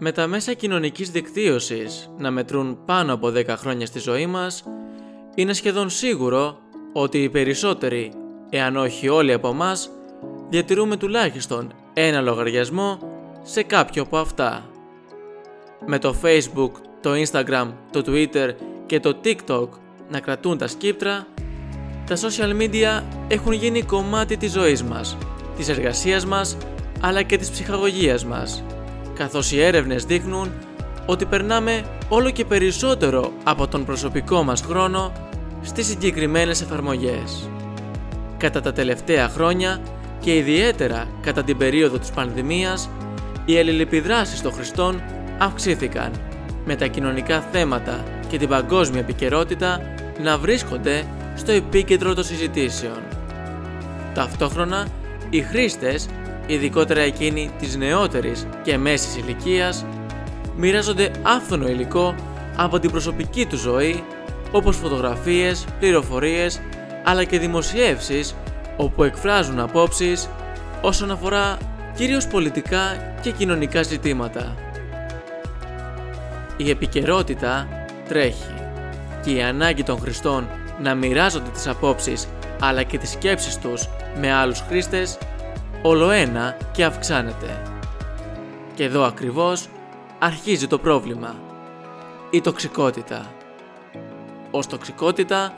Με τα μέσα κοινωνικής δικτύωσης να μετρούν πάνω από 10 χρόνια στη ζωή μας, είναι σχεδόν σίγουρο ότι οι περισσότεροι, εάν όχι όλοι από εμάς, διατηρούμε τουλάχιστον ένα λογαριασμό σε κάποιο από αυτά. Με το Facebook, το Instagram, το Twitter και το TikTok να κρατούν τα σκύπτρα, τα social media έχουν γίνει κομμάτι της ζωής μας, της εργασίας μας, αλλά και της ψυχαγωγίας μας, καθώς οι έρευνες δείχνουν ότι περνάμε όλο και περισσότερο από τον προσωπικό μας χρόνο στις συγκεκριμένες εφαρμογές. Κατά τα τελευταία χρόνια και ιδιαίτερα κατά την περίοδο της πανδημίας, οι αλληλεπιδράσεις των χρηστών αυξήθηκαν, με τα κοινωνικά θέματα και την παγκόσμια επικαιρότητα να βρίσκονται στο επίκεντρο των συζητήσεων. Ταυτόχρονα, οι χρήστες, ειδικότερα εκείνοι της νεότερης και μέσης ηλικίας, μοιράζονται άφθονο υλικό από την προσωπική του ζωή, όπως φωτογραφίες, πληροφορίες, αλλά και δημοσιεύσεις όπου εκφράζουν απόψεις όσον αφορά κυρίως πολιτικά και κοινωνικά ζητήματα. Η επικαιρότητα τρέχει και η ανάγκη των χρηστών να μοιράζονται τις απόψεις αλλά και τις σκέψεις τους με άλλους χρήστες όλο ένα και αυξάνεται. Και εδώ ακριβώς αρχίζει το πρόβλημα. Η τοξικότητα. Ως τοξικότητα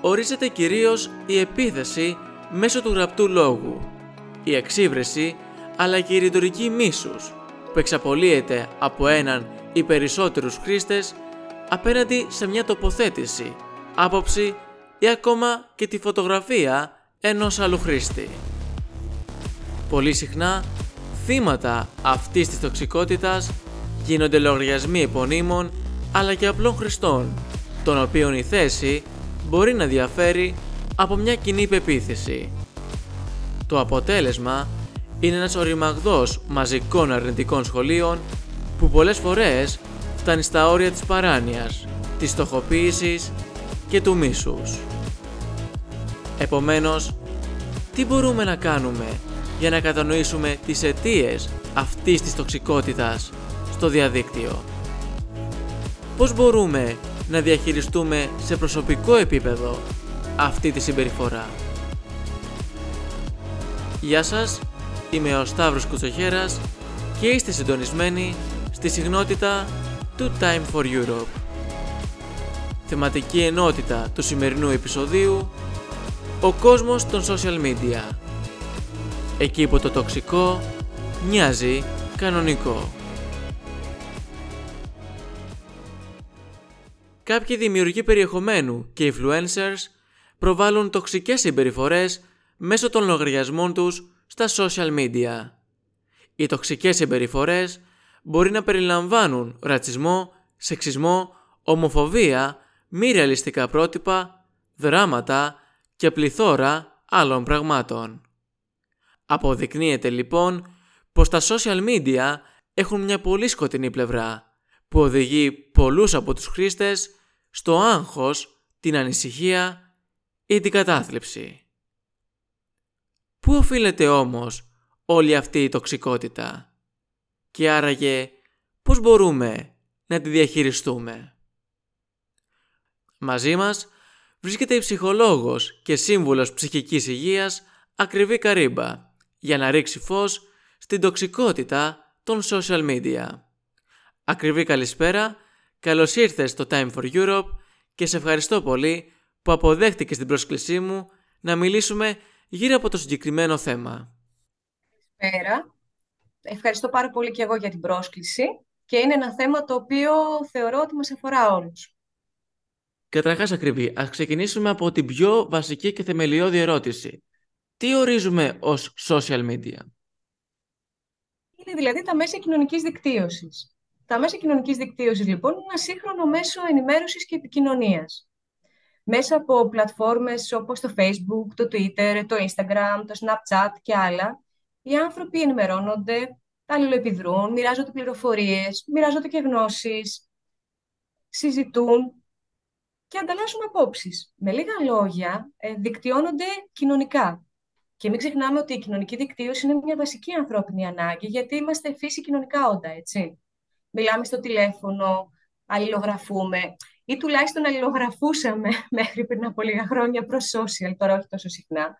ορίζεται κυρίως η επίθεση μέσω του γραπτού λόγου, η εξύβρεση αλλά και η ρητορική μίσους που εξαπολύεται από έναν ή περισσότερους χρήστες απέναντι σε μια τοποθέτηση, άποψη ή ακόμα και τη φωτογραφία ενός άλλου χρήστη. Πολύ συχνά, θύματα αυτής της τοξικότητας γίνονται λογαριασμοί επωνύμων αλλά και απλών χρηστών, των οποίων η θέση μπορεί να διαφέρει από μια κοινή πεποίθηση. Το αποτέλεσμα είναι ένας οριμαγδός μαζικών αρνητικών σχολείων που πολλές φορές φτάνει στα όρια της παράνοιας, της στοχοποίησης και του μίσους. Επομένως, τι μπορούμε να κάνουμε για να κατανοήσουμε τις αιτίες αυτής της τοξικότητας στο διαδίκτυο. Πώς μπορούμε να διαχειριστούμε σε προσωπικό επίπεδο αυτή τη συμπεριφορά; Γεια σας, είμαι ο Σταύρος Κουτσοχέρας και είστε συντονισμένοι στη συγνότητα του Time for Europe. Θεματική ενότητα του σημερινού επεισοδίου ο κόσμος των social media. Εκεί που το τοξικό μοιάζει κανονικό. Κάποιοι δημιουργοί περιεχομένου και influencers προβάλλουν τοξικές συμπεριφορές μέσω των λογαριασμών τους στα social media. Οι τοξικές συμπεριφορές μπορεί να περιλαμβάνουν ρατσισμό, σεξισμό, ομοφοβία, μη ρεαλιστικά πρότυπα, δράματα και πληθώρα άλλων πραγμάτων. Αποδεικνύεται λοιπόν πως τα social media έχουν μια πολύ σκοτεινή πλευρά που οδηγεί πολλούς από τους χρήστες στο άγχος, την ανησυχία ή την κατάθλιψη. Πού οφείλεται όμως όλη αυτή η τοξικότητα; Και άραγε πώς μπορούμε να τη διαχειριστούμε; Μαζί μας βρίσκεται η ψυχολόγος και σύμβουλος ψυχικής υγείας Ακριβή Καρύμπα για να ρίξει φως στην τοξικότητα των social media. Ακριβή καλησπέρα, καλώς ήρθες στο Time for Europe και σε ευχαριστώ πολύ που αποδέχτηκες την πρόσκλησή μου να μιλήσουμε γύρω από το συγκεκριμένο θέμα. Καλησπέρα. Ευχαριστώ πάρα πολύ και εγώ για την πρόσκληση και είναι ένα θέμα το οποίο θεωρώ ότι μας αφορά όλους. Καταρχάς ακριβή, ας ξεκινήσουμε από την πιο βασική και θεμελιώδη ερώτηση. Τι ορίζουμε ως social media? Είναι δηλαδή τα μέσα κοινωνικής δικτύωσης. Τα μέσα κοινωνικής δικτύωσης λοιπόν είναι ένα σύγχρονο μέσο ενημέρωσης και επικοινωνίας. Μέσα από πλατφόρμες όπως το Facebook, το Twitter, το Instagram, το Snapchat και άλλα, οι άνθρωποι ενημερώνονται, αλληλοεπιδρούν, μοιράζονται πληροφορίες, μοιράζονται και γνώσεις, συζητούν και ανταλλάσσουν απόψεις. Με λίγα λόγια, ε, δικτυώνονται κοινωνικά. Και μην ξεχνάμε ότι η κοινωνική δικτύωση είναι μια βασική ανθρώπινη ανάγκη, γιατί είμαστε φύση κοινωνικά όντα, έτσι. μιλάμε στο τηλέφωνο, αλληλογραφούμε ή τουλάχιστον αλληλογραφούσαμε μέχρι πριν από λίγα χρόνια προς social, τώρα όχι τόσο συχνά.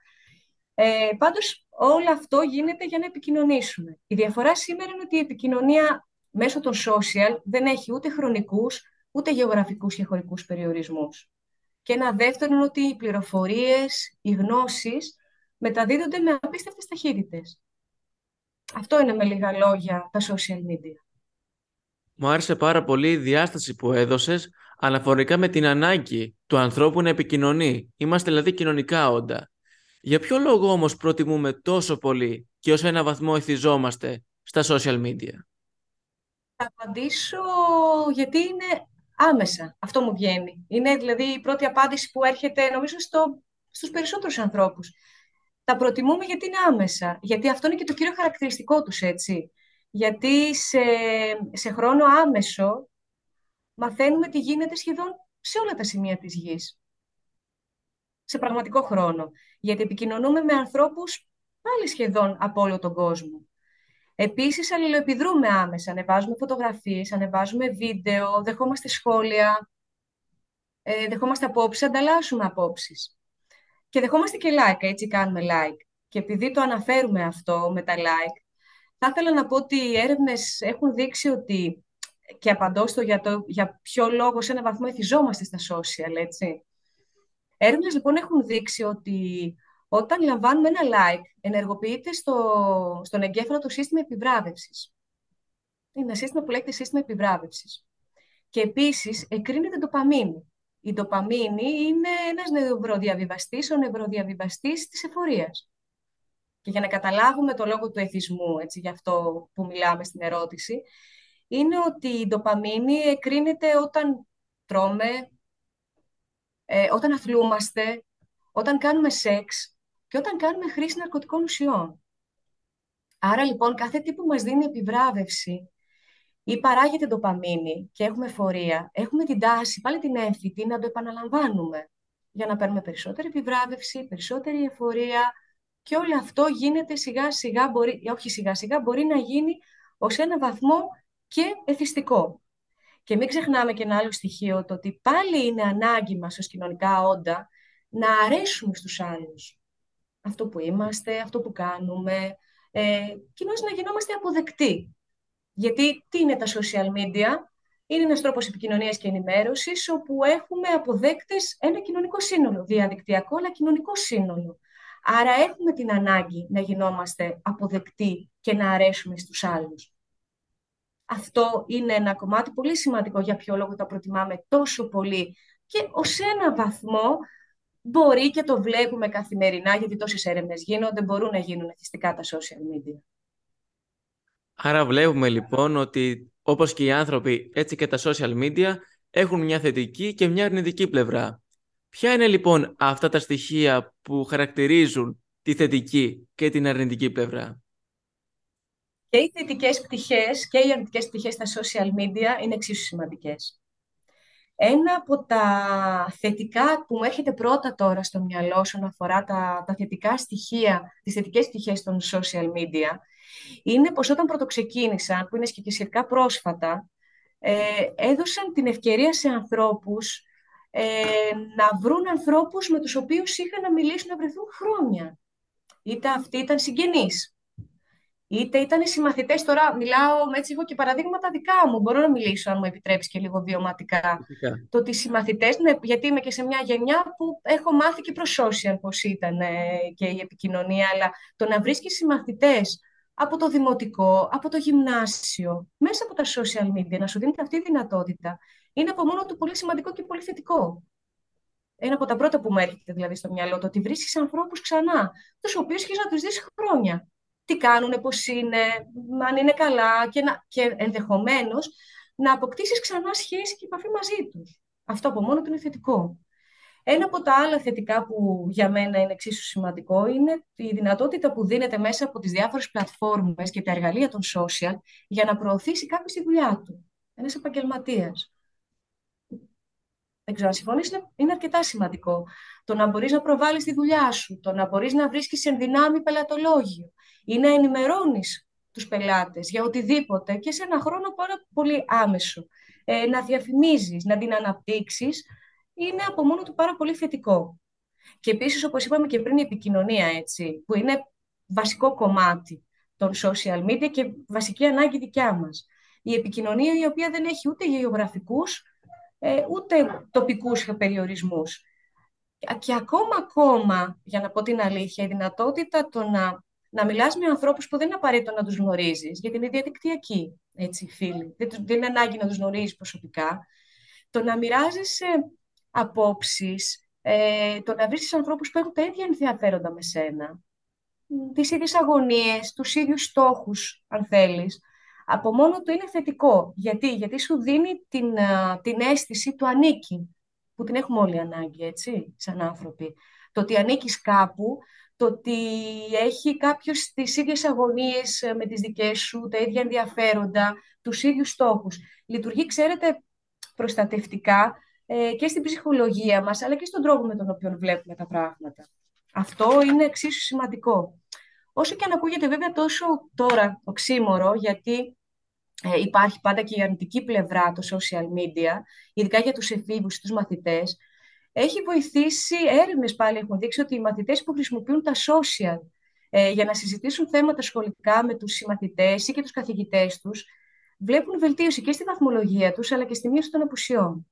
Ε, πάντως όλο αυτό γίνεται για να επικοινωνήσουμε. Η διαφορά σήμερα είναι ότι η επικοινωνία μέσω των social δεν έχει ούτε χρονικούς, ούτε γεωγραφικούς και χωρικούς περιορισμούς. Και ένα δεύτερο είναι ότι οι πληροφορίες, οι γνώσεις μεταδίδονται με απίστευτες ταχύτητες. Αυτό είναι με λίγα λόγια τα social media. Μου άρεσε πάρα πολύ η διάσταση που έδωσες αναφορικά με την ανάγκη του ανθρώπου να επικοινωνεί. Είμαστε δηλαδή κοινωνικά όντα. Για ποιο λόγο όμως προτιμούμε τόσο πολύ και ως ένα βαθμό εθιζόμαστε στα social media; Θα απαντήσω γιατί είναι άμεσα. Αυτό μου βγαίνει. Είναι δηλαδή η πρώτη απάντηση που έρχεται νομίζω στο, στους περισσότερους ανθρώπους. Τα προτιμούμε γιατί είναι άμεσα. Γιατί αυτό είναι και το κύριο χαρακτηριστικό τους, έτσι. Γιατί σε, σε χρόνο άμεσο μαθαίνουμε τι γίνεται σχεδόν σε όλα τα σημεία της γης. Σε πραγματικό χρόνο. Γιατί επικοινωνούμε με ανθρώπους πάλι σχεδόν από όλο τον κόσμο. Επίσης, αλληλοεπιδρούμε άμεσα. Ανεβάζουμε φωτογραφίες, ανεβάζουμε βίντεο, δεχόμαστε σχόλια, ε, δεχόμαστε απόψεις, ανταλλάσσουμε απόψεις. Και δεχόμαστε και like, έτσι κάνουμε like. Και επειδή το αναφέρουμε αυτό με τα like, θα ήθελα να πω ότι οι έρευνες έχουν δείξει ότι και απαντώ στο για, το, για ποιο λόγο σε ένα βαθμό εθιζόμαστε στα social, έτσι. Έρευνες λοιπόν έχουν δείξει ότι όταν λαμβάνουμε ένα like, ενεργοποιείται στο, στον εγκέφαλο το σύστημα επιβράβευσης. Είναι ένα σύστημα που λέγεται σύστημα επιβράβευσης. Και επίσης εκρίνεται ντοπαμίνη. Η ντοπαμίνη είναι ένας νευροδιαβιβαστής, ο νευροδιαβιβαστής της εφορίας. Και για να καταλάβουμε το λόγο του εθισμού, έτσι, για αυτό που μιλάμε στην ερώτηση, είναι ότι η ντοπαμίνη εκρίνεται όταν τρώμε, ε, όταν αθλούμαστε, όταν κάνουμε σεξ και όταν κάνουμε χρήση ναρκωτικών ουσιών. Άρα λοιπόν κάθε τι που μας δίνει επιβράβευση ή παράγεται ντοπαμίνη και έχουμε φορεία, έχουμε την τάση, πάλι την έμφυτη, να το επαναλαμβάνουμε για να παίρνουμε περισσότερη επιβράβευση, περισσότερη εφορία και όλο αυτό γίνεται σιγά σιγά, μπορεί, όχι σιγά σιγά, μπορεί να γίνει ως ένα βαθμό και εθιστικό. Και μην ξεχνάμε και ένα άλλο στοιχείο, το ότι πάλι είναι ανάγκη μας ως κοινωνικά όντα να αρέσουμε στους άλλους. Αυτό που είμαστε, αυτό που κάνουμε, ε, κοινώς να γινόμαστε αποδεκτοί. Γιατί τι είναι τα social media, είναι ένας τρόπος επικοινωνίας και ενημέρωσης, όπου έχουμε αποδέκτες ένα κοινωνικό σύνολο, διαδικτυακό αλλά κοινωνικό σύνολο. Άρα έχουμε την ανάγκη να γινόμαστε αποδεκτοί και να αρέσουμε στους άλλους. Αυτό είναι ένα κομμάτι πολύ σημαντικό για ποιο λόγο τα προτιμάμε τόσο πολύ και ως ένα βαθμό μπορεί και το βλέπουμε καθημερινά, γιατί τόσες έρευνες γίνονται, μπορούν να γίνουν εθιστικά τα social media. Άρα βλέπουμε λοιπόν ότι όπως και οι άνθρωποι, έτσι και τα social media έχουν μια θετική και μια αρνητική πλευρά. Ποια είναι λοιπόν αυτά τα στοιχεία που χαρακτηρίζουν τη θετική και την αρνητική πλευρά; Και οι θετικές πτυχές και οι αρνητικές πτυχές στα social media είναι εξίσου σημαντικές. Ένα από τα θετικά που μου έρχεται πρώτα τώρα στο μυαλό όσον αφορά τα, τα θετικά στοιχεία, τις θετικές πτυχές των social media, είναι πως όταν πρωτοξεκίνησαν, που είναι και σχετικά πρόσφατα, ε, έδωσαν την ευκαιρία σε ανθρώπους ε, να βρουν ανθρώπους με τους οποίους είχαν να μιλήσουν να βρεθούν χρόνια. Είτε αυτοί ήταν συγγενείς, είτε ήταν συμμαθητές. Τώρα μιλάω, έτσι έχω και παραδείγματα δικά μου. Μπορώ να μιλήσω, αν μου επιτρέψεις και λίγο βιωματικά. Το ότι οι συμμαθητές, ναι, γιατί είμαι και σε μια γενιά που έχω μάθει και προς social πώ ήταν ε, και η επικοινωνία, αλλά το να βρίσκεις συμμαθητές από το δημοτικό, από το γυμνάσιο, μέσα από τα social media, να σου δίνει αυτή η δυνατότητα, είναι από μόνο του πολύ σημαντικό και πολύ θετικό. Ένα από τα πρώτα που μου έρχεται δηλαδή στο μυαλό, το ότι βρίσκεις ανθρώπους ξανά, τους οποίους έχεις να τους δεις χρόνια τι κάνουν, πώς είναι, αν είναι καλά και, να, και ενδεχομένως να αποκτήσεις ξανά σχέση και επαφή μαζί τους. Αυτό από μόνο του είναι θετικό. Ένα από τα άλλα θετικά που για μένα είναι εξίσου σημαντικό είναι η δυνατότητα που δίνεται μέσα από τις διάφορες πλατφόρμες και τα εργαλεία των social για να προωθήσει κάποιος τη δουλειά του. Ένας επαγγελματίας. Δεν ξέρω αν συμφωνείς, είναι αρκετά σημαντικό. Το να μπορείς να προβάλλεις τη δουλειά σου, το να μπορείς να βρίσκεις εν δυνάμει πελατολόγιο, ή να ενημερώνεις τους πελάτες για οτιδήποτε και σε ένα χρόνο πάρα πολύ άμεσο. Ε, να διαφημίζεις, να την αναπτύξεις, είναι από μόνο του πάρα πολύ θετικό. Και επίσης, όπως είπαμε και πριν, η επικοινωνία, έτσι, που είναι βασικό κομμάτι των social media και βασική ανάγκη δικιά μας. Η επικοινωνία η οποία δεν έχει ούτε γεωγραφικούς, ε, ούτε τοπικούς περιορισμούς. Και ακόμα, ακόμα, για να πω την αλήθεια, η δυνατότητα το να, να μιλάς με ανθρώπους που δεν είναι απαραίτητο να τους γνωρίζεις, γιατί είναι διαδικτυακοί, έτσι, φίλοι. Δεν, δεν είναι ανάγκη να τους γνωρίζεις προσωπικά. Το να μοιράζεσαι απόψεις, ε, το να βρίσκεις ανθρώπους που έχουν τα ίδια ενδιαφέροντα με σένα, τις ίδιες αγωνίες, τους ίδιους στόχους, αν θέλεις, από μόνο του είναι θετικό. Γιατί, Γιατί σου δίνει την, την αίσθηση του ανήκει, που την έχουμε όλοι ανάγκη, έτσι, σαν άνθρωποι. Το ότι ανήκεις κάπου, το ότι έχει κάποιος τις ίδιες αγωνίες ε, με τις δικές σου, τα ίδια ενδιαφέροντα, τους ίδιους στόχους. Λειτουργεί, ξέρετε, προστατευτικά ε, και στην ψυχολογία μας, αλλά και στον τρόπο με τον οποίο βλέπουμε τα πράγματα. Αυτό είναι εξίσου σημαντικό. Όσο και αν ακούγεται βέβαια τόσο τώρα οξύμορο, γιατί ε, υπάρχει πάντα και η αρνητική πλευρά το social media, ειδικά για τους εφήβους, τους μαθητές, έχει βοηθήσει, έρευνες πάλι έχουν δείξει ότι οι μαθητές που χρησιμοποιούν τα social ε, για να συζητήσουν θέματα σχολικά με τους συμμαθητές ή και τους καθηγητές τους, βλέπουν βελτίωση και στη βαθμολογία τους, αλλά και στη μείωση των απουσιών.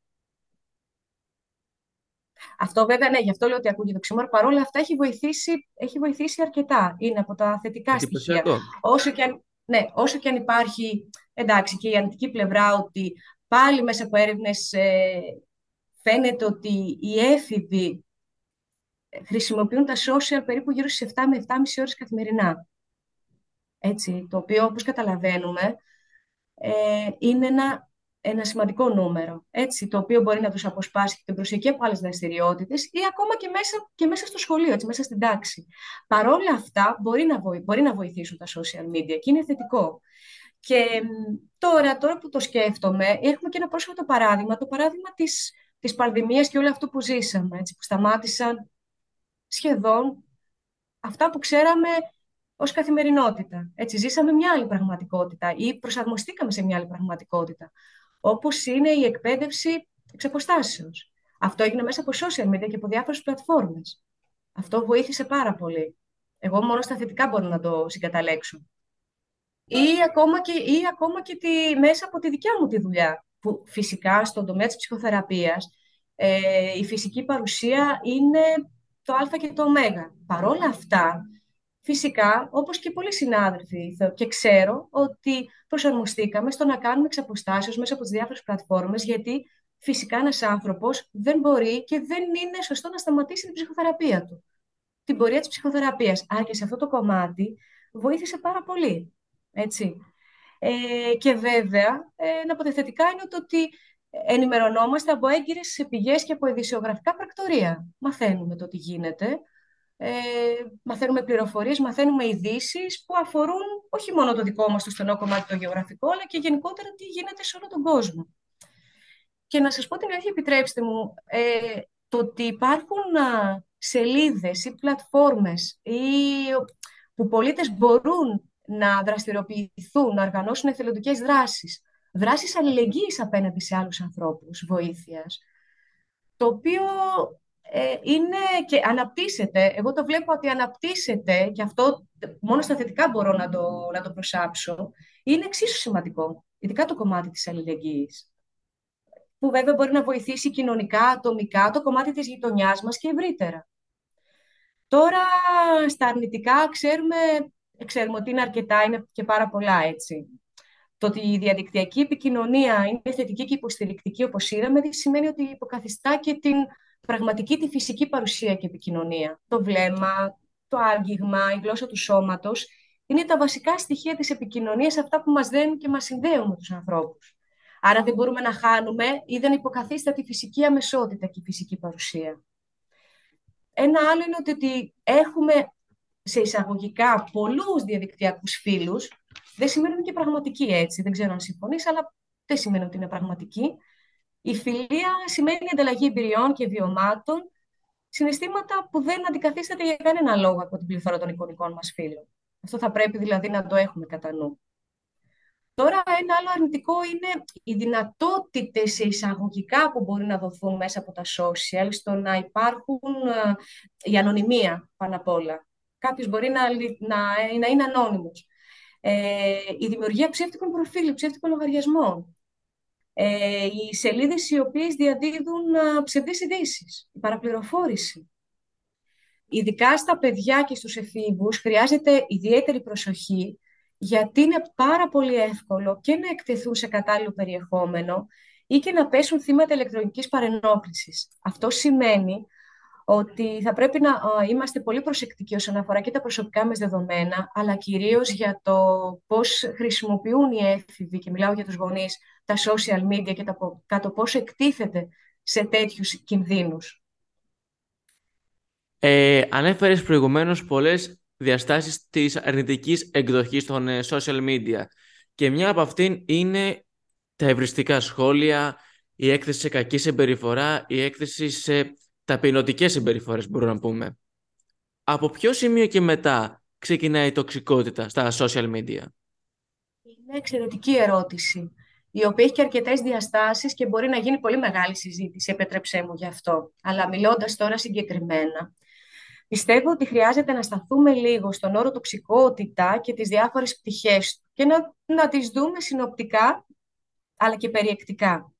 Αυτό βέβαια, ναι, γι' αυτό λέω ότι ακούγεται οξύμορο. Παρ' όλα αυτά έχει βοηθήσει, έχει βοηθήσει αρκετά. Είναι από τα θετικά στοιχεία. Όσο και, αν, ναι, όσο και αν υπάρχει εντάξει, και η αρνητική πλευρά ότι πάλι μέσα από έρευνες ε, φαίνεται ότι οι έφηβοι χρησιμοποιούν τα social περίπου γύρω στις 7 με 7,5 ώρες καθημερινά. Έτσι, το οποίο, όπως καταλαβαίνουμε, ε, είναι ένα ένα σημαντικό νούμερο, έτσι, το οποίο μπορεί να τους αποσπάσει και την προσοχή από άλλες δραστηριότητες ή ακόμα και μέσα, και μέσα στο σχολείο, έτσι, μέσα στην τάξη. Παρόλα αυτά, μπορεί να, μπορεί να βοηθήσουν τα social media και είναι θετικό. Και τώρα, τώρα που το σκέφτομαι, έχουμε και ένα πρόσφατο παράδειγμα, το παράδειγμα της, της πανδημίας και όλο αυτό που ζήσαμε, έτσι, που σταμάτησαν σχεδόν αυτά που ξέραμε ως καθημερινότητα. Έτσι, ζήσαμε μια άλλη πραγματικότητα ή προσαρμοστήκαμε σε μια άλλη πραγματικότητα όπως είναι η εκπαίδευση εξ Αυτό έγινε μέσα από social media και από διάφορες πλατφόρμες. Αυτό βοήθησε πάρα πολύ. Εγώ μόνο στα θετικά μπορώ να το συγκαταλέξω. Ή ακόμα και, ή ακόμα και τη, μέσα από τη δικιά μου τη δουλειά, που φυσικά στον τομέα της ψυχοθεραπείας ε, η φυσική παρουσία είναι το α και το ω. Παρόλα αυτά, Φυσικά, όπως και πολλοί συνάδελφοι και ξέρω ότι προσαρμοστήκαμε στο να κάνουμε εξ μέσα από τις διάφορες πλατφόρμες, γιατί φυσικά ένας άνθρωπος δεν μπορεί και δεν είναι σωστό να σταματήσει την ψυχοθεραπεία του. Την πορεία της ψυχοθεραπείας. Άρα και σε αυτό το κομμάτι βοήθησε πάρα πολύ. Έτσι. Ε, και βέβαια, ε, ένα από τα θετικά είναι το ότι ενημερωνόμαστε από έγκυρες πηγές και από ειδησιογραφικά πρακτορία. Μαθαίνουμε το τι γίνεται, ε, μαθαίνουμε πληροφορίες, μαθαίνουμε ειδήσεις που αφορούν όχι μόνο το δικό μας το στενό κομμάτι το γεωγραφικό, αλλά και γενικότερα τι γίνεται σε όλο τον κόσμο. Και να σας πω την αλήθεια, επιτρέψτε μου, ε, το ότι υπάρχουν α, σελίδες ή πλατφόρμες ή, που πολίτες μπορούν να δραστηριοποιηθούν, να οργανώσουν εθελοντικές δράσεις, δράσεις αλληλεγγύης απέναντι σε άλλους ανθρώπους, βοήθειας, το οποίο ε, είναι και αναπτύσσεται. Εγώ το βλέπω ότι αναπτύσσεται και αυτό μόνο στα θετικά μπορώ να το, να το προσάψω. Είναι εξίσου σημαντικό, ειδικά το κομμάτι της αλληλεγγύης. Που βέβαια μπορεί να βοηθήσει κοινωνικά, ατομικά, το κομμάτι της γειτονιάς μας και ευρύτερα. Τώρα, στα αρνητικά, ξέρουμε, ξέρουμε ότι είναι αρκετά, είναι και πάρα πολλά έτσι. Το ότι η διαδικτυακή επικοινωνία είναι θετική και υποστηρικτική, όπως είδαμε, σημαίνει ότι υποκαθιστά και την πραγματική τη φυσική παρουσία και επικοινωνία. Το βλέμμα, το άγγιγμα, η γλώσσα του σώματος είναι τα βασικά στοιχεία της επικοινωνίας, αυτά που μας δένουν και μας συνδέουν με τους ανθρώπους. Άρα δεν μπορούμε να χάνουμε ή δεν υποκαθίστα τη φυσική αμεσότητα και η φυσική παρουσία. Ένα άλλο είναι ότι έχουμε σε εισαγωγικά πολλούς διαδικτυακούς φίλους, δεν σημαίνει ότι είναι και πραγματική έτσι, δεν ξέρω αν συμφωνείς, αλλά δεν σημαίνει ότι είναι πραγματική. Η φιλία σημαίνει ανταλλαγή εμπειριών και βιωμάτων, συναισθήματα που δεν αντικαθίσταται για κανένα λόγο από την πληθώρα των εικονικών μας φίλων. Αυτό θα πρέπει δηλαδή να το έχουμε κατά νου. Τώρα ένα άλλο αρνητικό είναι οι δυνατότητες εισαγωγικά που μπορεί να δοθούν μέσα από τα social στο να υπάρχουν ε, η ανωνυμία πάνω απ' όλα. Κάποιος μπορεί να, να, να είναι ανώνυμος. Ε, η δημιουργία ψεύτικων προφίλ, ψεύτικων λογαριασμών. Ε, οι σελίδες οι οποίες διαδίδουν ε, ψευδείς ειδήσεις, η παραπληροφόρηση. Ειδικά στα παιδιά και στους εφήβους χρειάζεται ιδιαίτερη προσοχή γιατί είναι πάρα πολύ εύκολο και να εκτεθούν σε κατάλληλο περιεχόμενο ή και να πέσουν θύματα ηλεκτρονικής παρενόχλησης. Αυτό σημαίνει ότι θα πρέπει να είμαστε πολύ προσεκτικοί όσον αφορά και τα προσωπικά μας δεδομένα, αλλά κυρίως για το πώς χρησιμοποιούν οι έφηβοι, και μιλάω για τους γονείς, τα social media και τα, το πώς εκτίθεται σε τέτοιους κινδύνους. Ε, ανέφερες προηγουμένως πολλές διαστάσεις της αρνητικής εκδοχής των ε, social media και μια από αυτήν είναι τα ευριστικά σχόλια, η έκθεση σε κακή συμπεριφορά, η έκθεση σε ταπεινωτικές συμπεριφορές μπορούμε να πούμε. Από ποιο σημείο και μετά ξεκινάει η τοξικότητα στα social media? Είναι εξαιρετική ερώτηση, η οποία έχει και αρκετές διαστάσεις και μπορεί να γίνει πολύ μεγάλη συζήτηση, επέτρεψέ μου γι' αυτό. Αλλά μιλώντας τώρα συγκεκριμένα, Πιστεύω ότι χρειάζεται να σταθούμε λίγο στον όρο τοξικότητα και τις διάφορες πτυχές του και να, να τις δούμε συνοπτικά αλλά και περιεκτικά.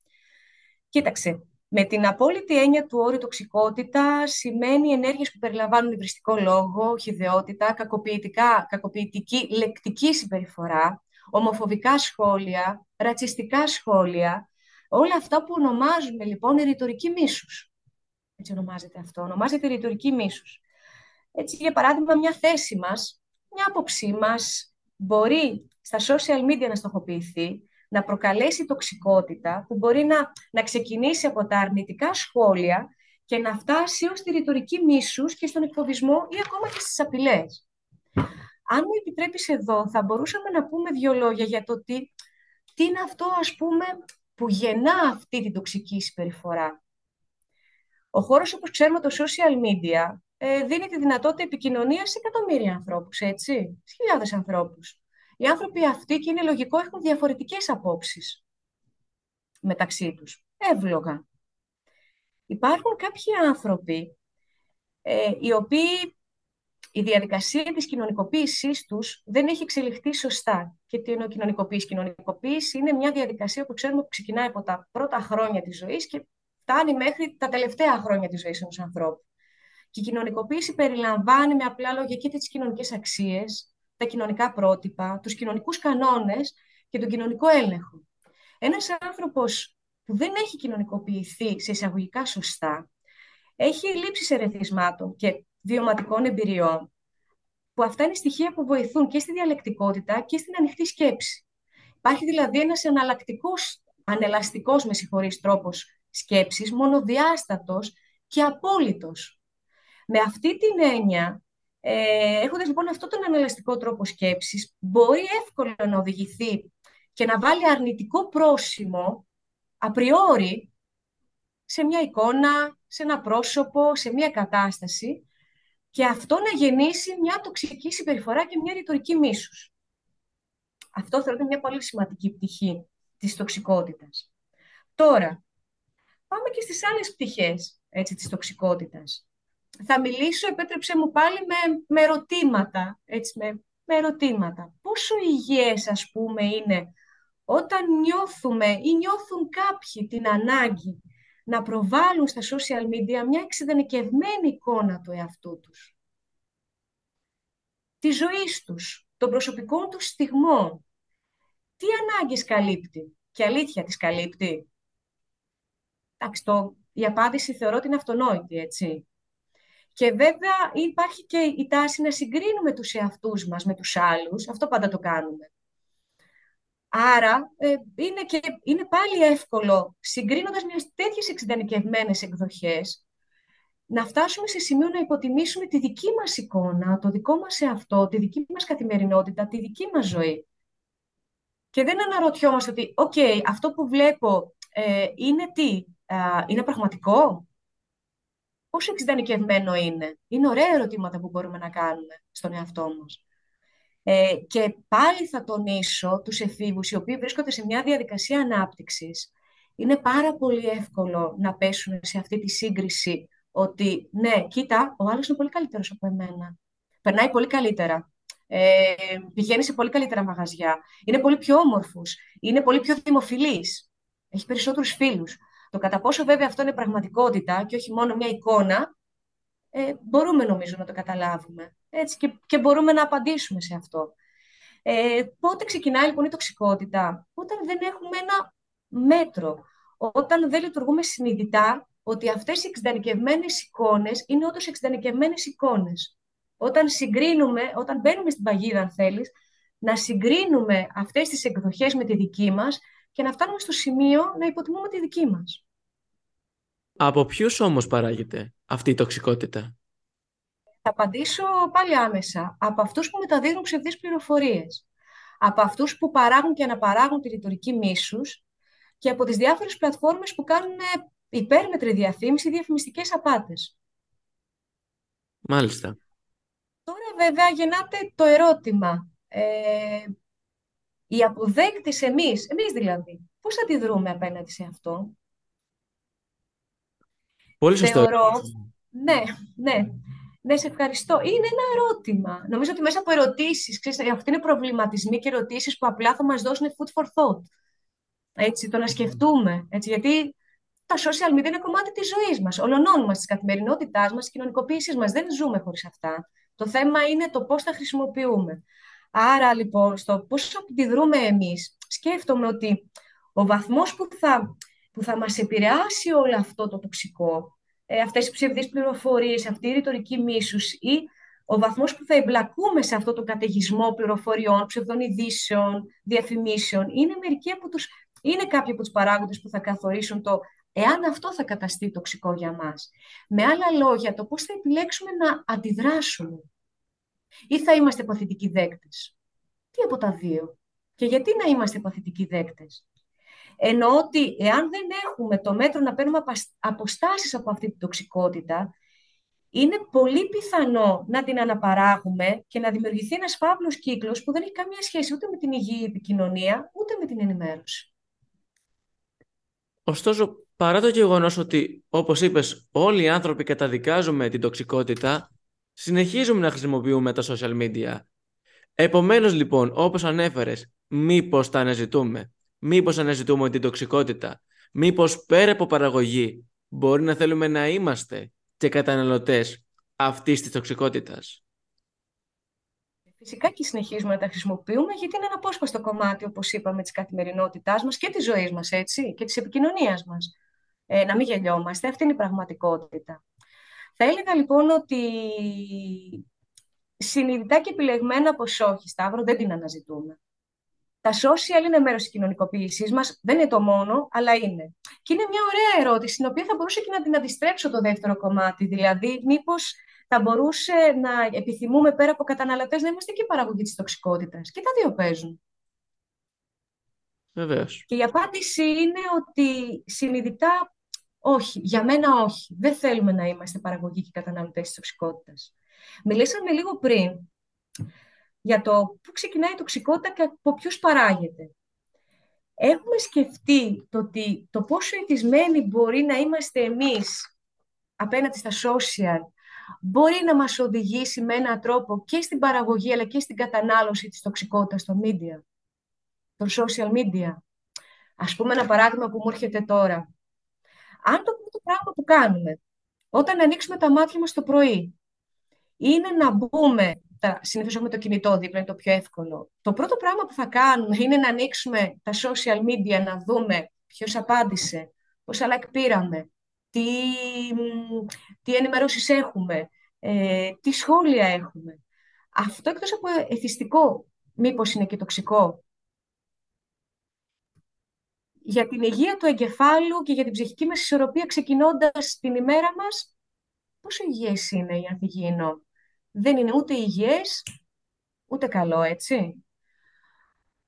Κοίταξε, με την απόλυτη έννοια του όρου τοξικότητα σημαίνει ενέργειες που περιλαμβάνουν υβριστικό λόγο, χιδεότητα, κακοποιητικά, κακοποιητική λεκτική συμπεριφορά, ομοφοβικά σχόλια, ρατσιστικά σχόλια, όλα αυτά που ονομάζουμε λοιπόν η ρητορική μίσους. Έτσι ονομάζεται αυτό, ονομάζεται ρητορική μίσους. Έτσι, για παράδειγμα, μια θέση μας, μια άποψή μας μπορεί στα social media να στοχοποιηθεί, να προκαλέσει τοξικότητα που μπορεί να, να ξεκινήσει από τα αρνητικά σχόλια και να φτάσει ως τη ρητορική μίσους και στον εκφοβισμό ή ακόμα και στις απειλές. Αν μου επιτρέπεις εδώ, θα μπορούσαμε να πούμε δύο λόγια για το τι, τι είναι αυτό, ας πούμε, που γεννά αυτή την τοξική συμπεριφορά. Ο χώρος, όπως ξέρουμε, το social media ε, δίνει τη δυνατότητα επικοινωνίας σε εκατομμύρια ανθρώπους, έτσι, σε χιλιάδες ανθρώπους. Οι άνθρωποι αυτοί, και είναι λογικό, έχουν διαφορετικές απόψεις μεταξύ τους. Εύλογα. Υπάρχουν κάποιοι άνθρωποι ε, οι οποίοι η διαδικασία της κοινωνικοποίησής τους δεν έχει εξελιχθεί σωστά. Και τι εννοώ κοινωνικοποίηση; Κοινωνικοποίηση είναι μια διαδικασία που ξέρουμε που ξεκινάει από τα πρώτα χρόνια της ζωής και φτάνει μέχρι τα τελευταία χρόνια της ζωής ενός ανθρώπου. Και η κοινωνικοποίηση περιλαμβάνει με απλά λόγια και τις κοινωνικές αξίες, τα κοινωνικά πρότυπα, τους κοινωνικούς κανόνες και τον κοινωνικό έλεγχο. Ένας άνθρωπος που δεν έχει κοινωνικοποιηθεί σε εισαγωγικά σωστά, έχει λήψεις ερεθισμάτων και βιωματικών εμπειριών, που αυτά είναι στοιχεία που βοηθούν και στη διαλεκτικότητα και στην ανοιχτή σκέψη. Υπάρχει δηλαδή ένας εναλλακτικός, ανελαστικός, με συγχωρείς, τρόπος σκέψης, μονοδιάστατος και απόλυτος. Με αυτή την έννοια, ε, έχοντας λοιπόν αυτόν τον αναλαστικό τρόπο σκέψης, μπορεί εύκολα να οδηγηθεί και να βάλει αρνητικό πρόσημο, απριόρι, σε μια εικόνα, σε ένα πρόσωπο, σε μια κατάσταση και αυτό να γεννήσει μια τοξική συμπεριφορά και μια ρητορική μίσους. Αυτό θεωρείται μια πολύ σημαντική πτυχή της τοξικότητας. Τώρα, πάμε και στις άλλες πτυχές έτσι, της τοξικότητας θα μιλήσω, επέτρεψε μου πάλι, με, με ερωτήματα. Έτσι, με, με ερωτήματα. Πόσο υγιές, ας πούμε, είναι όταν νιώθουμε ή νιώθουν κάποιοι την ανάγκη να προβάλλουν στα social media μια εξειδανικευμένη εικόνα του εαυτού τους. Τη ζωή τους, των προσωπικών τους στιγμών. Τι ανάγκες καλύπτει; Και αλήθεια τις καλύπτει; Εντάξει, η απάντηση θεωρώ ότι είναι αυτονόητη, έτσι. Και βέβαια υπάρχει και η τάση να συγκρίνουμε τους εαυτούς μας με τους άλλους. Αυτό πάντα το κάνουμε. Άρα ε, είναι, και, είναι πάλι εύκολο, συγκρίνοντας με τέτοιες εξιδανικευμένες εκδοχές, να φτάσουμε σε σημείο να υποτιμήσουμε τη δική μας εικόνα, το δικό μας εαυτό, τη δική μας καθημερινότητα, τη δική μας ζωή. Και δεν αναρωτιόμαστε ότι, οκ, αυτό που βλέπω ε, είναι τι, είναι πραγματικό, πόσο εξιδανικευμένο είναι; Είναι ωραία ερωτήματα που μπορούμε να κάνουμε στον εαυτό μας. Ε, και πάλι θα τονίσω τους εφήβους οι οποίοι βρίσκονται σε μια διαδικασία ανάπτυξης. Είναι πάρα πολύ εύκολο να πέσουν σε αυτή τη σύγκριση ότι ναι, κοίτα, ο άλλος είναι πολύ καλύτερος από εμένα. Περνάει πολύ καλύτερα. Ε, πηγαίνει σε πολύ καλύτερα μαγαζιά. Είναι πολύ πιο όμορφος. Είναι πολύ πιο δημοφιλής. Έχει περισσότερους φίλους. Το κατά πόσο βέβαια αυτό είναι πραγματικότητα και όχι μόνο μια εικόνα, ε, μπορούμε νομίζω να το καταλάβουμε. Έτσι, και, και μπορούμε να απαντήσουμε σε αυτό. Ε, πότε ξεκινάει λοιπόν η τοξικότητα, όταν δεν έχουμε ένα μέτρο, όταν δεν λειτουργούμε συνειδητά ότι αυτές οι εξειδανικευμένες εικόνες είναι όντως εξειδανικευμένες εικόνες. Όταν συγκρίνουμε, όταν μπαίνουμε στην παγίδα αν θέλεις, να συγκρίνουμε αυτές τις εκδοχές με τη δική μας και να φτάνουμε στο σημείο να υποτιμούμε τη δική μας. Από ποιους όμως παράγεται αυτή η τοξικότητα; Θα απαντήσω πάλι άμεσα. Από αυτούς που μεταδίδουν ψευδείς πληροφορίες. Από αυτούς που παράγουν και αναπαράγουν τη ρητορική μίσους και από τις διάφορες πλατφόρμες που κάνουν υπέρμετρη διαφήμιση ή διαφημιστικές απάτες. Μάλιστα. Τώρα βέβαια γεννάται το ερώτημα. Ε, οι αποδέκτες εμείς, εμείς δηλαδή, πώς αντιδρούμε απέναντι σε αυτό; Πολύ σωστό. Θεωρώ, ναι, ναι. Ναι, σε ευχαριστώ. Είναι ένα ερώτημα. Νομίζω ότι μέσα από ερωτήσεις, ξέρεις, αυτοί είναι προβληματισμοί και ερωτήσεις που απλά θα μας δώσουν food for thought. Έτσι, το να σκεφτούμε. Έτσι, γιατί τα social media είναι κομμάτι της ζωής μας, όλων μας, της καθημερινότητάς μας, της κοινωνικοποίησης μας. Δεν ζούμε χωρίς αυτά. Το θέμα είναι το πώς τα χρησιμοποιούμε. Άρα, λοιπόν, στο πώς αντιδρούμε εμείς, σκέφτομαι ότι ο βαθμός που θα, που θα μας επηρεάσει όλο αυτό το τοξικό ε, αυτές οι ψευδείς πληροφορίες, αυτή η ρητορική μίσους ή ο βαθμός που θα εμπλακούμε σε αυτό το καταιγισμό πληροφοριών, ψευδών ειδήσεων, διαφημίσεων, είναι, μερικοί από τους, είναι κάποιοι από τους παράγοντες που θα καθορίσουν το εάν αυτό θα καταστεί τοξικό για μας. Με άλλα λόγια, το πώς θα επιλέξουμε να αντιδράσουμε. Ή θα είμαστε παθητικοί δέκτες. Τι από τα δύο; Και γιατί να είμαστε παθητικοί δέκτες; Εννοώ ότι εάν δεν έχουμε το μέτρο να παίρνουμε αποστάσεις από αυτή την τοξικότητα, είναι πολύ πιθανό να την αναπαράγουμε και να δημιουργηθεί ένας φαύλος κύκλος που δεν έχει καμία σχέση ούτε με την υγιή επικοινωνία, ούτε με την ενημέρωση. Ωστόσο, παρά το γεγονός ότι, όπως είπες, όλοι οι άνθρωποι καταδικάζουμε την τοξικότητα, συνεχίζουμε να χρησιμοποιούμε τα social media. Επομένως, λοιπόν, όπως ανέφερες, μήπως τα αναζητούμε. Μήπως αναζητούμε την τοξικότητα. Μήπως πέρα από παραγωγή μπορεί να θέλουμε να είμαστε και καταναλωτές αυτής της τοξικότητας. Φυσικά και συνεχίζουμε να τα χρησιμοποιούμε γιατί είναι ένα απόσπαστο κομμάτι, όπως είπαμε, της καθημερινότητάς μας και της ζωής μας, έτσι, και της επικοινωνίας μας. Ε, να μην γελιόμαστε, αυτή είναι η πραγματικότητα. Θα έλεγα λοιπόν ότι συνειδητά και επιλεγμένα από όχι, Σταύρο, δεν την αναζητούμε. Τα social είναι μέρος της κοινωνικοποίησής μας. Δεν είναι το μόνο, αλλά είναι. Και είναι μια ωραία ερώτηση, την οποία θα μπορούσε και να την αντιστρέψω το δεύτερο κομμάτι. Δηλαδή, μήπως θα μπορούσε να επιθυμούμε πέρα από καταναλωτές να είμαστε και παραγωγή της τοξικότητας. Και τα δύο παίζουν. Βεβαίως. Και η απάντηση είναι ότι συνειδητά όχι. Για μένα όχι. Δεν θέλουμε να είμαστε παραγωγή και καταναλωτές της τοξικότητας. Μιλήσαμε λίγο πριν για το πού ξεκινάει η τοξικότητα και από ποιους παράγεται. Έχουμε σκεφτεί το, ότι, το πόσο ethισμένοι μπορεί να είμαστε εμείς απέναντι στα social, μπορεί να μας οδηγήσει με έναν τρόπο και στην παραγωγή αλλά και στην κατανάλωση της τοξικότητας στο media, των social media. Ας πούμε ένα παράδειγμα που μου έρχεται τώρα. Αν το πρώτο πράγμα που κάνουμε όταν ανοίξουμε τα μάτια μας το πρωί είναι να μπούμε Συνήθως έχουμε το κινητό δίπλα, είναι το πιο εύκολο. Το πρώτο πράγμα που θα κάνουμε είναι να ανοίξουμε τα social media, να δούμε ποιος απάντησε, πόσα like πήραμε, τι, τι ενημερώσεις έχουμε, ε, τι σχόλια έχουμε. Αυτό εκτός από εθιστικό, μήπως είναι και τοξικό. Για την υγεία του εγκεφάλου και για την ψυχική μας ισορροπία ξεκινώντας την ημέρα μας, πόσο υγιές είναι η ανθυγιεινό; Δεν είναι ούτε υγιές, ούτε καλό, έτσι.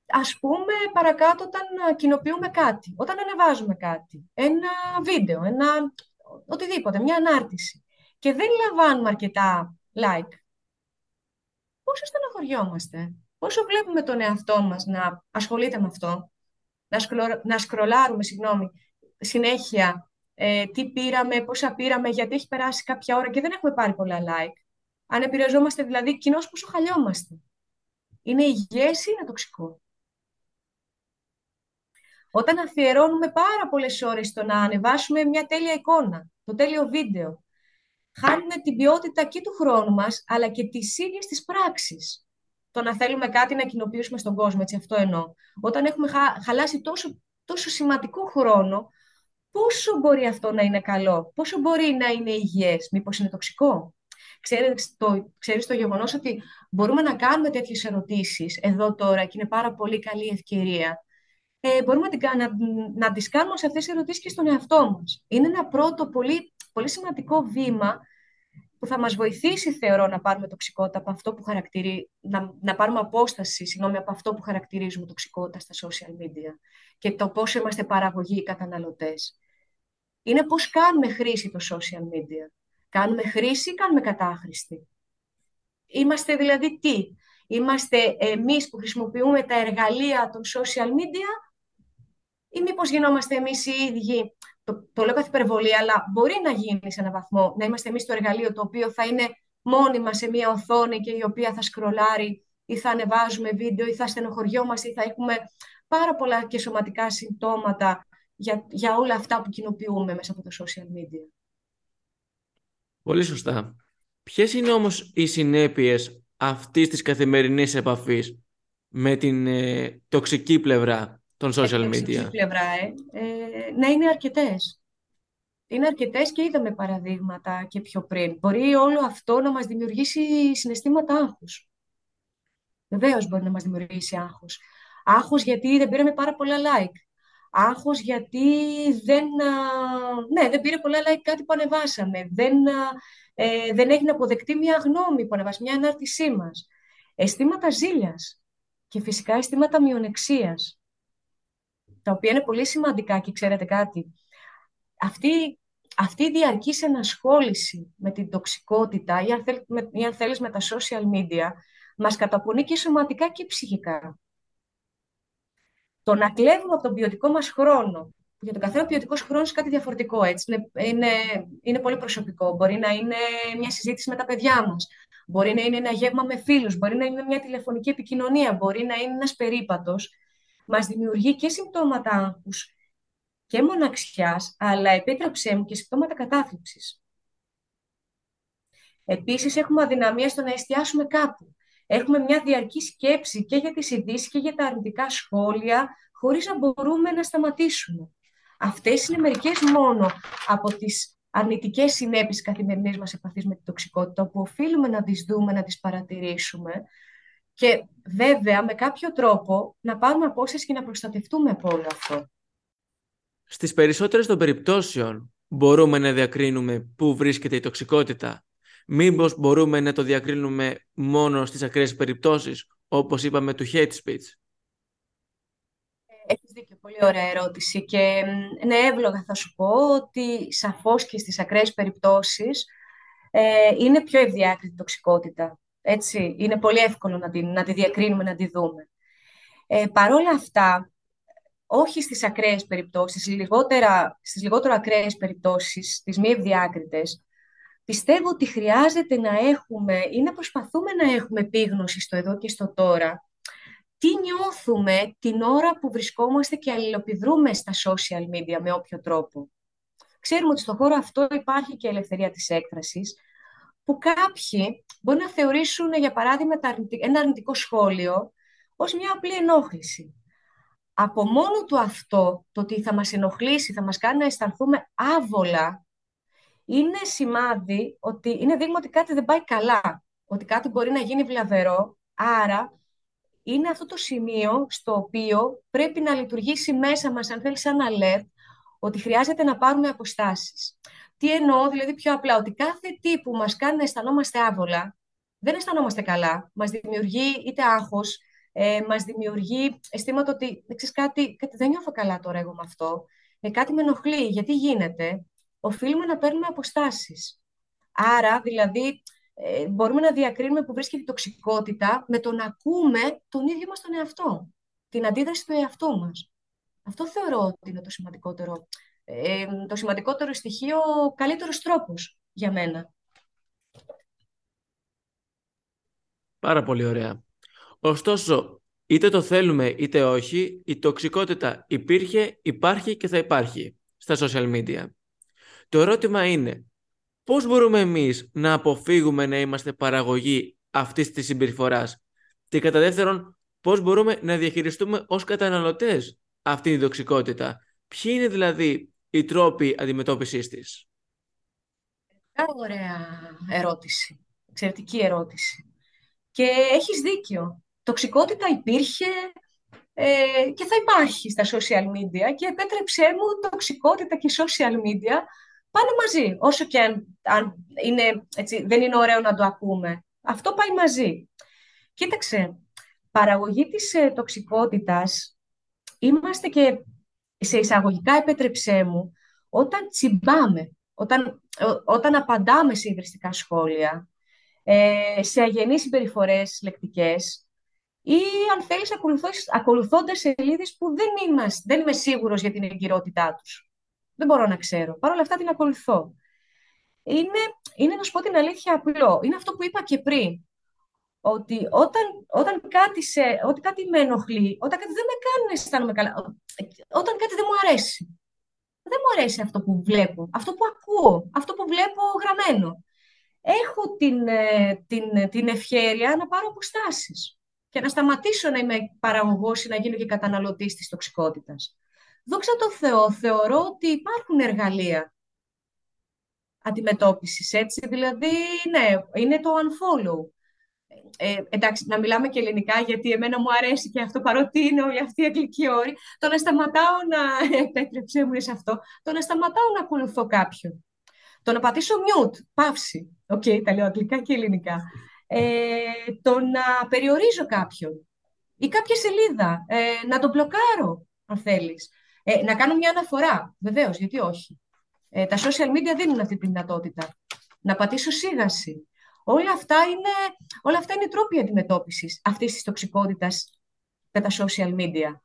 Ας πούμε, παρακάτω, όταν κοινοποιούμε κάτι, όταν ανεβάζουμε κάτι, ένα βίντεο, ένα οτιδήποτε, μια ανάρτηση, και δεν λαμβάνουμε αρκετά like, πόσο στεναχωριόμαστε. Πόσο βλέπουμε τον εαυτό μας να ασχολείται με αυτό, να, σκρολ, να σκρολάρουμε, συγγνώμη, συνέχεια ε, τι πήραμε, πόσα πήραμε, γιατί έχει περάσει κάποια ώρα και δεν έχουμε πάρει πολλά like. Αν επηρεαζόμαστε δηλαδή κοινώς πόσο χαλιόμαστε. Είναι υγιές ή είναι τοξικό; Όταν αφιερώνουμε πάρα πολλές ώρες στο να ανεβάσουμε μια τέλεια εικόνα, το τέλειο βίντεο, χάνουμε την ποιότητα και του χρόνου μας, αλλά και τις ίδιες τις πράξεις. Το να θέλουμε κάτι να κοινοποιήσουμε στον κόσμο, έτσι αυτό εννοώ. Όταν έχουμε χαλάσει τόσο, τόσο σημαντικό χρόνο, πόσο μπορεί αυτό να είναι καλό, πόσο μπορεί να είναι υγιές, μήπως είναι τοξικό; Ξέρεις το, ξέρεις το γεγονός ότι μπορούμε να κάνουμε τέτοιες ερωτήσεις εδώ τώρα και είναι πάρα πολύ καλή ευκαιρία. Ε, μπορούμε να, να, να τις κάνουμε σε αυτές τις ερωτήσεις και στον εαυτό μας. Είναι ένα πρώτο πολύ, πολύ σημαντικό βήμα που θα μας βοηθήσει, θεωρώ, να πάρουμε τοξικότητα από αυτό που χαρακτηρίζει, να, να πάρουμε απόσταση, συγγνώμη, από αυτό που χαρακτηρίζουμε τοξικότητα στα social media και το πόσο είμαστε παραγωγοί καταναλωτές. Είναι πώς κάνουμε χρήση το social media. Κάνουμε χρήση ή κάνουμε κατάχρηστη; Είμαστε δηλαδή τι; Είμαστε εμείς που χρησιμοποιούμε τα εργαλεία των social media ή μήπως γινόμαστε εμείς οι ίδιοι, το, το λέω καθ' υπερβολή, αλλά μπορεί να γίνει σε έναν βαθμό, να είμαστε εμείς το εργαλείο το οποίο θα είναι μόνιμα σε μία οθόνη και η οποία θα σκρολάρει ή θα ανεβάζουμε βίντεο ή θα στενοχωριόμαστε ή θα έχουμε πάρα πολλά και σωματικά συμπτώματα για, για όλα αυτά που κοινοποιούμε μέσα από τα social media. Πολύ σωστά. Ποιες είναι όμως οι συνέπειες αυτής της καθημερινής επαφής με την ε, τοξική πλευρά των social media; Τοξική πλευρά, ε. ε. να είναι αρκετές. Είναι αρκετές και είδαμε παραδείγματα και πιο πριν. Μπορεί όλο αυτό να μας δημιουργήσει συναισθήματα άγχους. Βεβαίως μπορεί να μας δημιουργήσει άγχος. Άγχος γιατί δεν πήραμε πάρα πολλά like άγχος γιατί δεν, ναι, δεν πήρε πολλά like κάτι που ανεβάσαμε, δεν, ε, δεν έγινε αποδεκτή μια γνώμη που ανεβάσαμε, μια ανάρτησή μας. Αισθήματα ζήλιας και φυσικά αισθήματα μειονεξίας, τα οποία είναι πολύ σημαντικά και ξέρετε κάτι. Αυτή, αυτή η διαρκής ενασχόληση με την τοξικότητα ή αν, θέλ, με, ή αν θέλεις με τα social media μας καταπονεί και σωματικά και ψυχικά. Το να κλέβουμε από τον ποιοτικό μας χρόνο, για τον καθένα ποιοτικός χρόνος είναι κάτι διαφορετικό. Έτσι. Είναι, είναι, είναι πολύ προσωπικό. Μπορεί να είναι μια συζήτηση με τα παιδιά μας. Μπορεί να είναι ένα γεύμα με φίλους. Μπορεί να είναι μια τηλεφωνική επικοινωνία. Μπορεί να είναι ένας περίπατος. Μας δημιουργεί και συμπτώματα άγχους και μοναξιάς, αλλά επίτρεψέ μου και συμπτώματα κατάθλιψης. Επίσης, έχουμε αδυναμία στο να εστιάσουμε κάπου. Έχουμε μια διαρκή σκέψη και για τις ειδήσεις και για τα αρνητικά σχόλια, χωρίς να μπορούμε να σταματήσουμε. Αυτές είναι μερικές μόνο από τις αρνητικές συνέπειες καθημερινής μας επαφής με την τοξικότητα, που οφείλουμε να τις δούμε, να τις παρατηρήσουμε και βέβαια με κάποιο τρόπο να πάρουμε απόσταση και να προστατευτούμε από όλο αυτό. Στις περισσότερες των περιπτώσεων μπορούμε να διακρίνουμε πού βρίσκεται η τοξικότητα Μήπως μπορούμε να το διακρίνουμε μόνο στις ακραίες περιπτώσεις, όπως είπαμε του hate speech; Έχεις δίκιο, πολύ ωραία ερώτηση και ναι, εύλογα θα σου πω ότι σαφώς και στις ακραίες περιπτώσεις ε, είναι πιο ευδιάκριτη η τοξικότητα. Έτσι, είναι πολύ εύκολο να τη, να τη διακρίνουμε, να τη δούμε. Ε, Παρ' όλα αυτά, όχι στις ακραίες περιπτώσεις, λιγότερα, στις λιγότερο ακραίες περιπτώσεις, τις μη ευδιάκριτες, πιστεύω ότι χρειάζεται να έχουμε ή να προσπαθούμε να έχουμε επίγνωση στο εδώ και στο τώρα. Τι νιώθουμε την ώρα που βρισκόμαστε και αλληλοπιδρούμε στα social media με όποιο τρόπο; Ξέρουμε ότι στον χώρο αυτό υπάρχει και η ελευθερία της έκφρασης, που κάποιοι μπορεί να θεωρήσουν, για παράδειγμα, ένα αρνητικό σχόλιο ως μια απλή ενόχληση. Από μόνο του αυτό, το ότι θα μας ενοχλήσει, θα μας κάνει να αισθανθούμε άβολα είναι σημάδι ότι είναι δείγμα ότι κάτι δεν πάει καλά, ότι κάτι μπορεί να γίνει βλαβερό, άρα είναι αυτό το σημείο στο οποίο πρέπει να λειτουργήσει μέσα μας, αν θέλεις σαν alert, ότι χρειάζεται να πάρουμε αποστάσεις. Τι εννοώ, δηλαδή πιο απλά, ότι κάθε τι που μας κάνει να αισθανόμαστε άβολα, δεν αισθανόμαστε καλά, μας δημιουργεί είτε άγχος, ε, μας δημιουργεί αισθήματα ότι δεν κάτι, κάτι δεν νιώθω καλά τώρα εγώ με αυτό, ε, κάτι με ενοχλεί, γιατί γίνεται, οφείλουμε να παίρνουμε αποστάσεις. Άρα, δηλαδή, ε, μπορούμε να διακρίνουμε που βρίσκεται η τοξικότητα με το να ακούμε τον ίδιο μας τον εαυτό, την αντίδραση του εαυτού μας. Αυτό θεωρώ ότι είναι το σημαντικότερο, ε, το σημαντικότερο στοιχείο, ο καλύτερος τρόπος για μένα. Πάρα πολύ ωραία. Ωστόσο, είτε το θέλουμε είτε όχι, η τοξικότητα υπήρχε, υπάρχει και θα υπάρχει στα social media. Το ερώτημα είναι, πώς μπορούμε εμείς να αποφύγουμε να είμαστε παραγωγή αυτής της συμπεριφοράς; Και κατά δεύτερον, πώς μπορούμε να διαχειριστούμε ως καταναλωτές αυτή την τοξικότητα; Ποιοι είναι δηλαδή οι τρόποι αντιμετώπισης της; Ωραία ερώτηση. Εξαιρετική ερώτηση. Και έχεις δίκιο. Τοξικότητα υπήρχε ε, και θα υπάρχει στα social media και επέτρεψέ μου τοξικότητα και social media πάνε μαζί. Όσο και αν, είναι, έτσι, δεν είναι ωραίο να το ακούμε. Αυτό πάει μαζί. Κοίταξε, παραγωγή της ε, τοξικότητας είμαστε και σε εισαγωγικά επέτρεψέ μου όταν τσιμπάμε, όταν, όταν απαντάμε σε υβριστικά σχόλια, ε, σε αγενείς συμπεριφορές λεκτικές ή αν θέλεις ακολουθώντας σελίδες που δεν, είμαστε, δεν είμαι σίγουρος για την εγκυρότητά τους. Δεν μπορώ να ξέρω. Παρ' όλα αυτά την ακολουθώ. Είναι, είναι να σου πω την αλήθεια απλό. Είναι αυτό που είπα και πριν. Ότι όταν, όταν, κάτι, σε, ότι κάτι με ενοχλεί, όταν κάτι δεν με κάνει να αισθάνομαι καλά, όταν κάτι δεν μου αρέσει. Δεν μου αρέσει αυτό που βλέπω, αυτό που ακούω, αυτό που βλέπω γραμμένο. Έχω την, ε, την, την ευχαίρεια να πάρω αποστάσεις και να σταματήσω να είμαι παραγωγός ή να γίνω και καταναλωτής της τοξικότητας. Δόξα τω Θεώ, θεωρώ ότι υπάρχουν εργαλεία αντιμετώπισης, έτσι. Δηλαδή, ναι, είναι το unfollow. Ε, εντάξει, να μιλάμε και ελληνικά, γιατί εμένα μου αρέσει και αυτό, παρότι είναι όλη αυτή η αγγλικοί όροι, το να σταματάω να, επέτρεψέ μου σε αυτό, το να σταματάω να ακολουθώ κάποιον. Το να πατήσω mute, παύση. OK, okay, τα λέω αγγλικά και ελληνικά. Ε, το να περιορίζω κάποιον ή κάποια σελίδα, ε, να τον μπλοκάρω, αν θέλεις. Ε, να κάνω μια αναφορά, βεβαίως, γιατί όχι. Ε, τα social media δίνουν αυτή τη δυνατότητα. Να πατήσω σίγαση. Όλα αυτά είναι, όλα αυτά είναι τρόποι αντιμετώπισης αυτής της τοξικότητας με τα social media.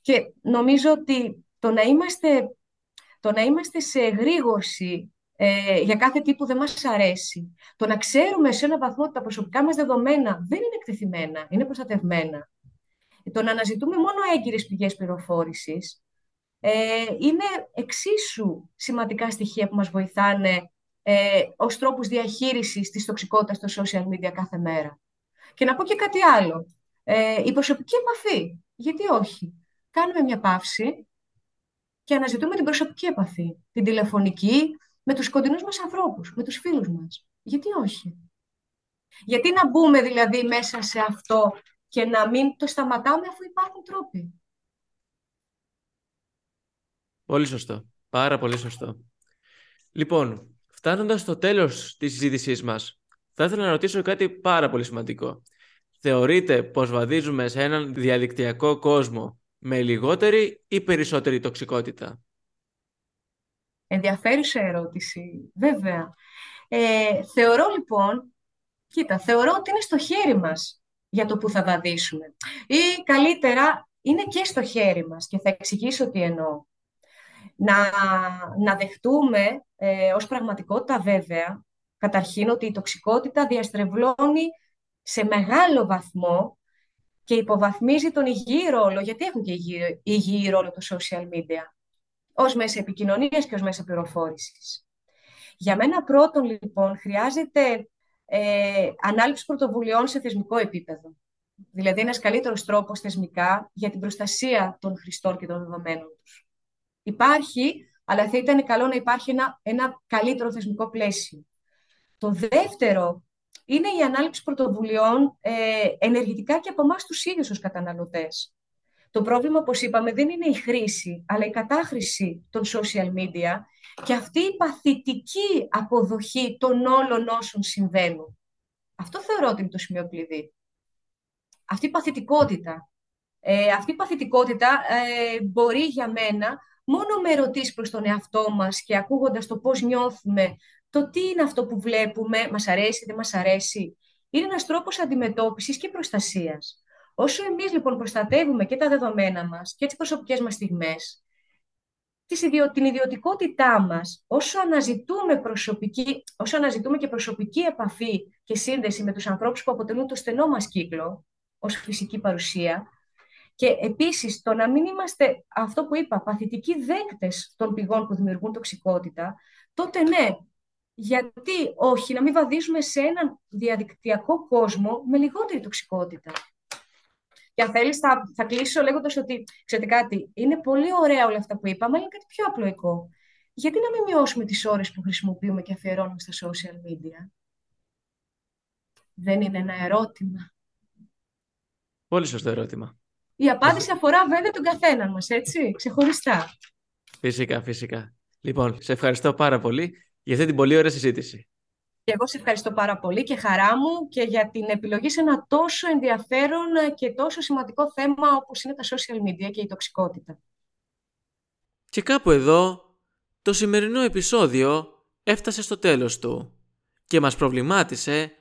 Και νομίζω ότι το να είμαστε, το να είμαστε σε γρήγορση ε, για κάθε τι που δεν μας αρέσει, το να ξέρουμε σε ένα βαθμό ότι τα προσωπικά μας δεδομένα δεν είναι εκτεθειμένα, είναι προστατευμένα, το να αναζητούμε μόνο έγκυρες πηγές πληροφόρησης, ε, είναι εξίσου σημαντικά στοιχεία που μας βοηθάνε ε, ως τρόπους διαχείρισης της τοξικότητας στο social media κάθε μέρα. Και να πω και κάτι άλλο. Ε, η προσωπική επαφή. Γιατί όχι; Κάνουμε μια παύση και αναζητούμε την προσωπική επαφή. Την τηλεφωνική, με τους κοντινούς μας ανθρώπους, με τους φίλους μας. Γιατί όχι; Γιατί να μπούμε δηλαδή μέσα σε αυτό και να μην το σταματάμε αφού υπάρχουν τρόποι; Πολύ σωστό. Πάρα πολύ σωστό. Λοιπόν, φτάνοντας στο τέλος της συζήτησής μας, θα ήθελα να ρωτήσω κάτι πάρα πολύ σημαντικό. Θεωρείτε πως βαδίζουμε σε έναν διαδικτυακό κόσμο με λιγότερη ή περισσότερη τοξικότητα; Ενδιαφέρουσα ερώτηση, βέβαια. Ε, θεωρώ λοιπόν, κοίτα, θεωρώ ότι είναι στο χέρι μας για το που θα βαδίσουμε. Ή καλύτερα, είναι και στο χέρι μας και θα εξηγήσω τι εννοώ να, να δεχτούμε ε, ως πραγματικότητα βέβαια, καταρχήν ότι η τοξικότητα διαστρεβλώνει σε μεγάλο βαθμό και υποβαθμίζει τον υγιή ρόλο, γιατί έχουν και υγιή, υγιή ρόλο το social media, ως μέσα επικοινωνίας και ως μέσα πληροφόρησης. Για μένα πρώτον, λοιπόν, χρειάζεται ε, ανάληψη πρωτοβουλειών σε θεσμικό επίπεδο. Δηλαδή, ένας καλύτερος τρόπος θεσμικά για την προστασία των χρηστών και των δεδομένων τους υπάρχει, αλλά θα ήταν καλό να υπάρχει ένα, ένα καλύτερο θεσμικό πλαίσιο. Το δεύτερο είναι η ανάληψη πρωτοβουλειών ε, ενεργητικά και από εμάς τους ίδιους ως καταναλωτές. Το πρόβλημα, όπως είπαμε, δεν είναι η χρήση, αλλά η κατάχρηση των social media και αυτή η παθητική αποδοχή των όλων όσων συμβαίνουν. Αυτό θεωρώ ότι είναι το σημείο κλειδί. Αυτή η παθητικότητα. Ε, αυτή η παθητικότητα ε, μπορεί για μένα μόνο με ερωτήσεις προς τον εαυτό μας και ακούγοντας το πώς νιώθουμε, το τι είναι αυτό που βλέπουμε, μας αρέσει, δεν μας αρέσει. Είναι ένας τρόπος αντιμετώπισης και προστασίας. Όσο εμείς λοιπόν προστατεύουμε και τα δεδομένα μας και τις προσωπικές μας στιγμές, την ιδιωτικότητά μας, όσο αναζητούμε, προσωπική, όσο αναζητούμε και προσωπική επαφή και σύνδεση με τους ανθρώπους που αποτελούν το στενό μας κύκλο, ως φυσική παρουσία, και επίσης το να μην είμαστε, αυτό που είπα, παθητικοί δέκτες των πηγών που δημιουργούν τοξικότητα, τότε ναι, γιατί όχι να μην βαδίζουμε σε έναν διαδικτυακό κόσμο με λιγότερη τοξικότητα. Και αν θέλεις, θα, θα κλείσω λέγοντας ότι, ξέρετε κάτι, είναι πολύ ωραία όλα αυτά που είπαμε, αλλά είναι κάτι πιο απλοϊκό. Γιατί να μην μειώσουμε τις ώρες που χρησιμοποιούμε και αφιερώνουμε στα social media; Δεν είναι ένα ερώτημα. Πολύ σωστό ερώτημα. Η απάντηση αφορά βέβαια τον καθέναν μας, έτσι, ξεχωριστά. Φυσικά, φυσικά. Λοιπόν, σε ευχαριστώ πάρα πολύ για αυτή την πολύ ωραία συζήτηση. Και εγώ σε ευχαριστώ πάρα πολύ και χαρά μου και για την επιλογή σε ένα τόσο ενδιαφέρον και τόσο σημαντικό θέμα όπως είναι τα social media και η τοξικότητα. Και κάπου εδώ το σημερινό επεισόδιο έφτασε στο τέλος του και μας προβλημάτισε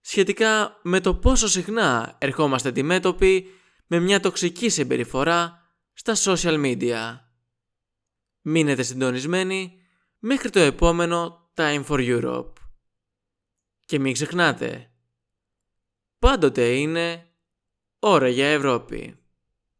σχετικά με το πόσο συχνά ερχόμαστε αντιμέτωποι με μια τοξική συμπεριφορά στα social media. Μείνετε συντονισμένοι μέχρι το επόμενο Time for Europe. Και μην ξεχνάτε, πάντοτε είναι ώρα για Ευρώπη.